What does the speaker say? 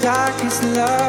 darkest love,